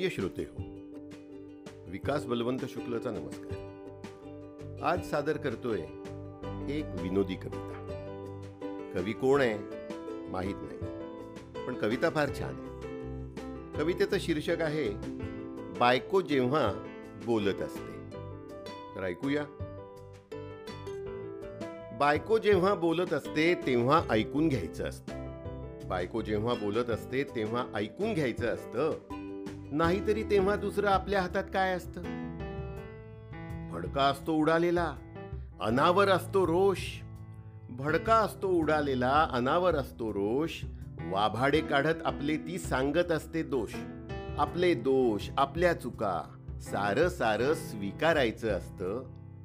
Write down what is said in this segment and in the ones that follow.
प्रिय श्रोते हो विकास बलवंत शुक्लचा नमस्कार। आज सादर करतोय एक विनोदी कविता। कवी कोण आहे माहीत नाही पण कविता फार छान आहे। कवितेचं शीर्षक आहे बायको जेव्हा बोलत असते। तर ऐकूया। बायको जेव्हा बोलत असते तेव्हा ऐकून घ्यायचं असतं। बायको जेव्हा बोलत असते तेव्हा ऐकून घ्यायचं असतं। नाहीतरी तेव्हा दुसरं आपल्या हातात काय असतं? भडका असतो उडालेला अनावर असतो रोष. भडका असतो उडालेला अनावर असतो रोष. वाभाडे काढत आपले ती सांगत असते दोष. आपले दोष आपल्या चुका सारं सारं स्वीकारायचं असतं.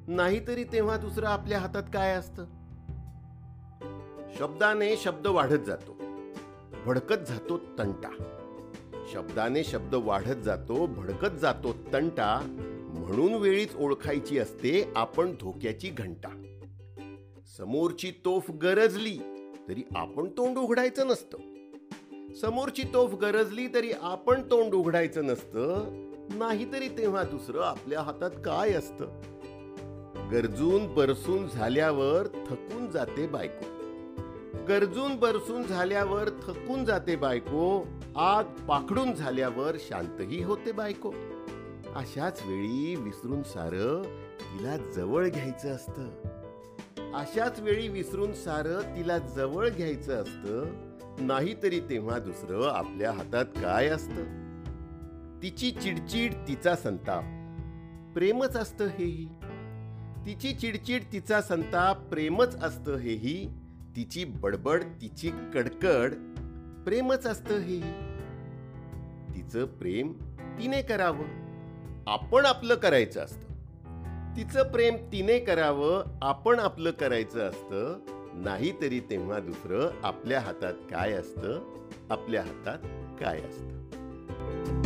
नाहीतरी तेव्हा दुसरं आपल्या हातात काय असतं? शब्दाने शब्द वाढत जातो. भडकत जातो तंटा. शब्दाने शब्द वाढत जातो भडकत जातो तंटा म्हणून वेळीच ओळखायची असते आपण धोक्याची घंटा. समोरची तोफ गरजली तरी आपण तोंड उघडायचं नसतं. समोरची तोफ गरजली तरी आपण तोंड उघडायचं नसतं नाहीतरी तेव्हा दुसरं आपल्या हातात काय असतं? गरजून बरसून झाल्यावर थकून जाते बायको. गरजून बरसून झाल्यावर थकून जाते बायको आग पाखडून झाल्यावर शांतही होते बायको. अशाच वेळी विसरून सारं तिला जवळ घ्यायचं असतं. अशाच वेळी विसरून सारं तिला जवळ घ्यायचं असतं नाहीतरी तेव्हा दुसरं आपल्या हातात काय असतं? तिची चिडचिड तिचा संताप. प्रेमच असतं हेही. तिची चिडचिड तिचा संताप प्रेमच असतं हेही. तिची बडबड तिची कडकड प्रेमच असतं हे. तिचं प्रेम तिने करावं. आपण आपलं करायचं असतं. तिचं प्रेम तिने करावं आपण आपलं करायचं असतं. नाहीतरी तेव्हा दुसरं आपल्या हातात काय असतं? आपल्या हातात काय असतं?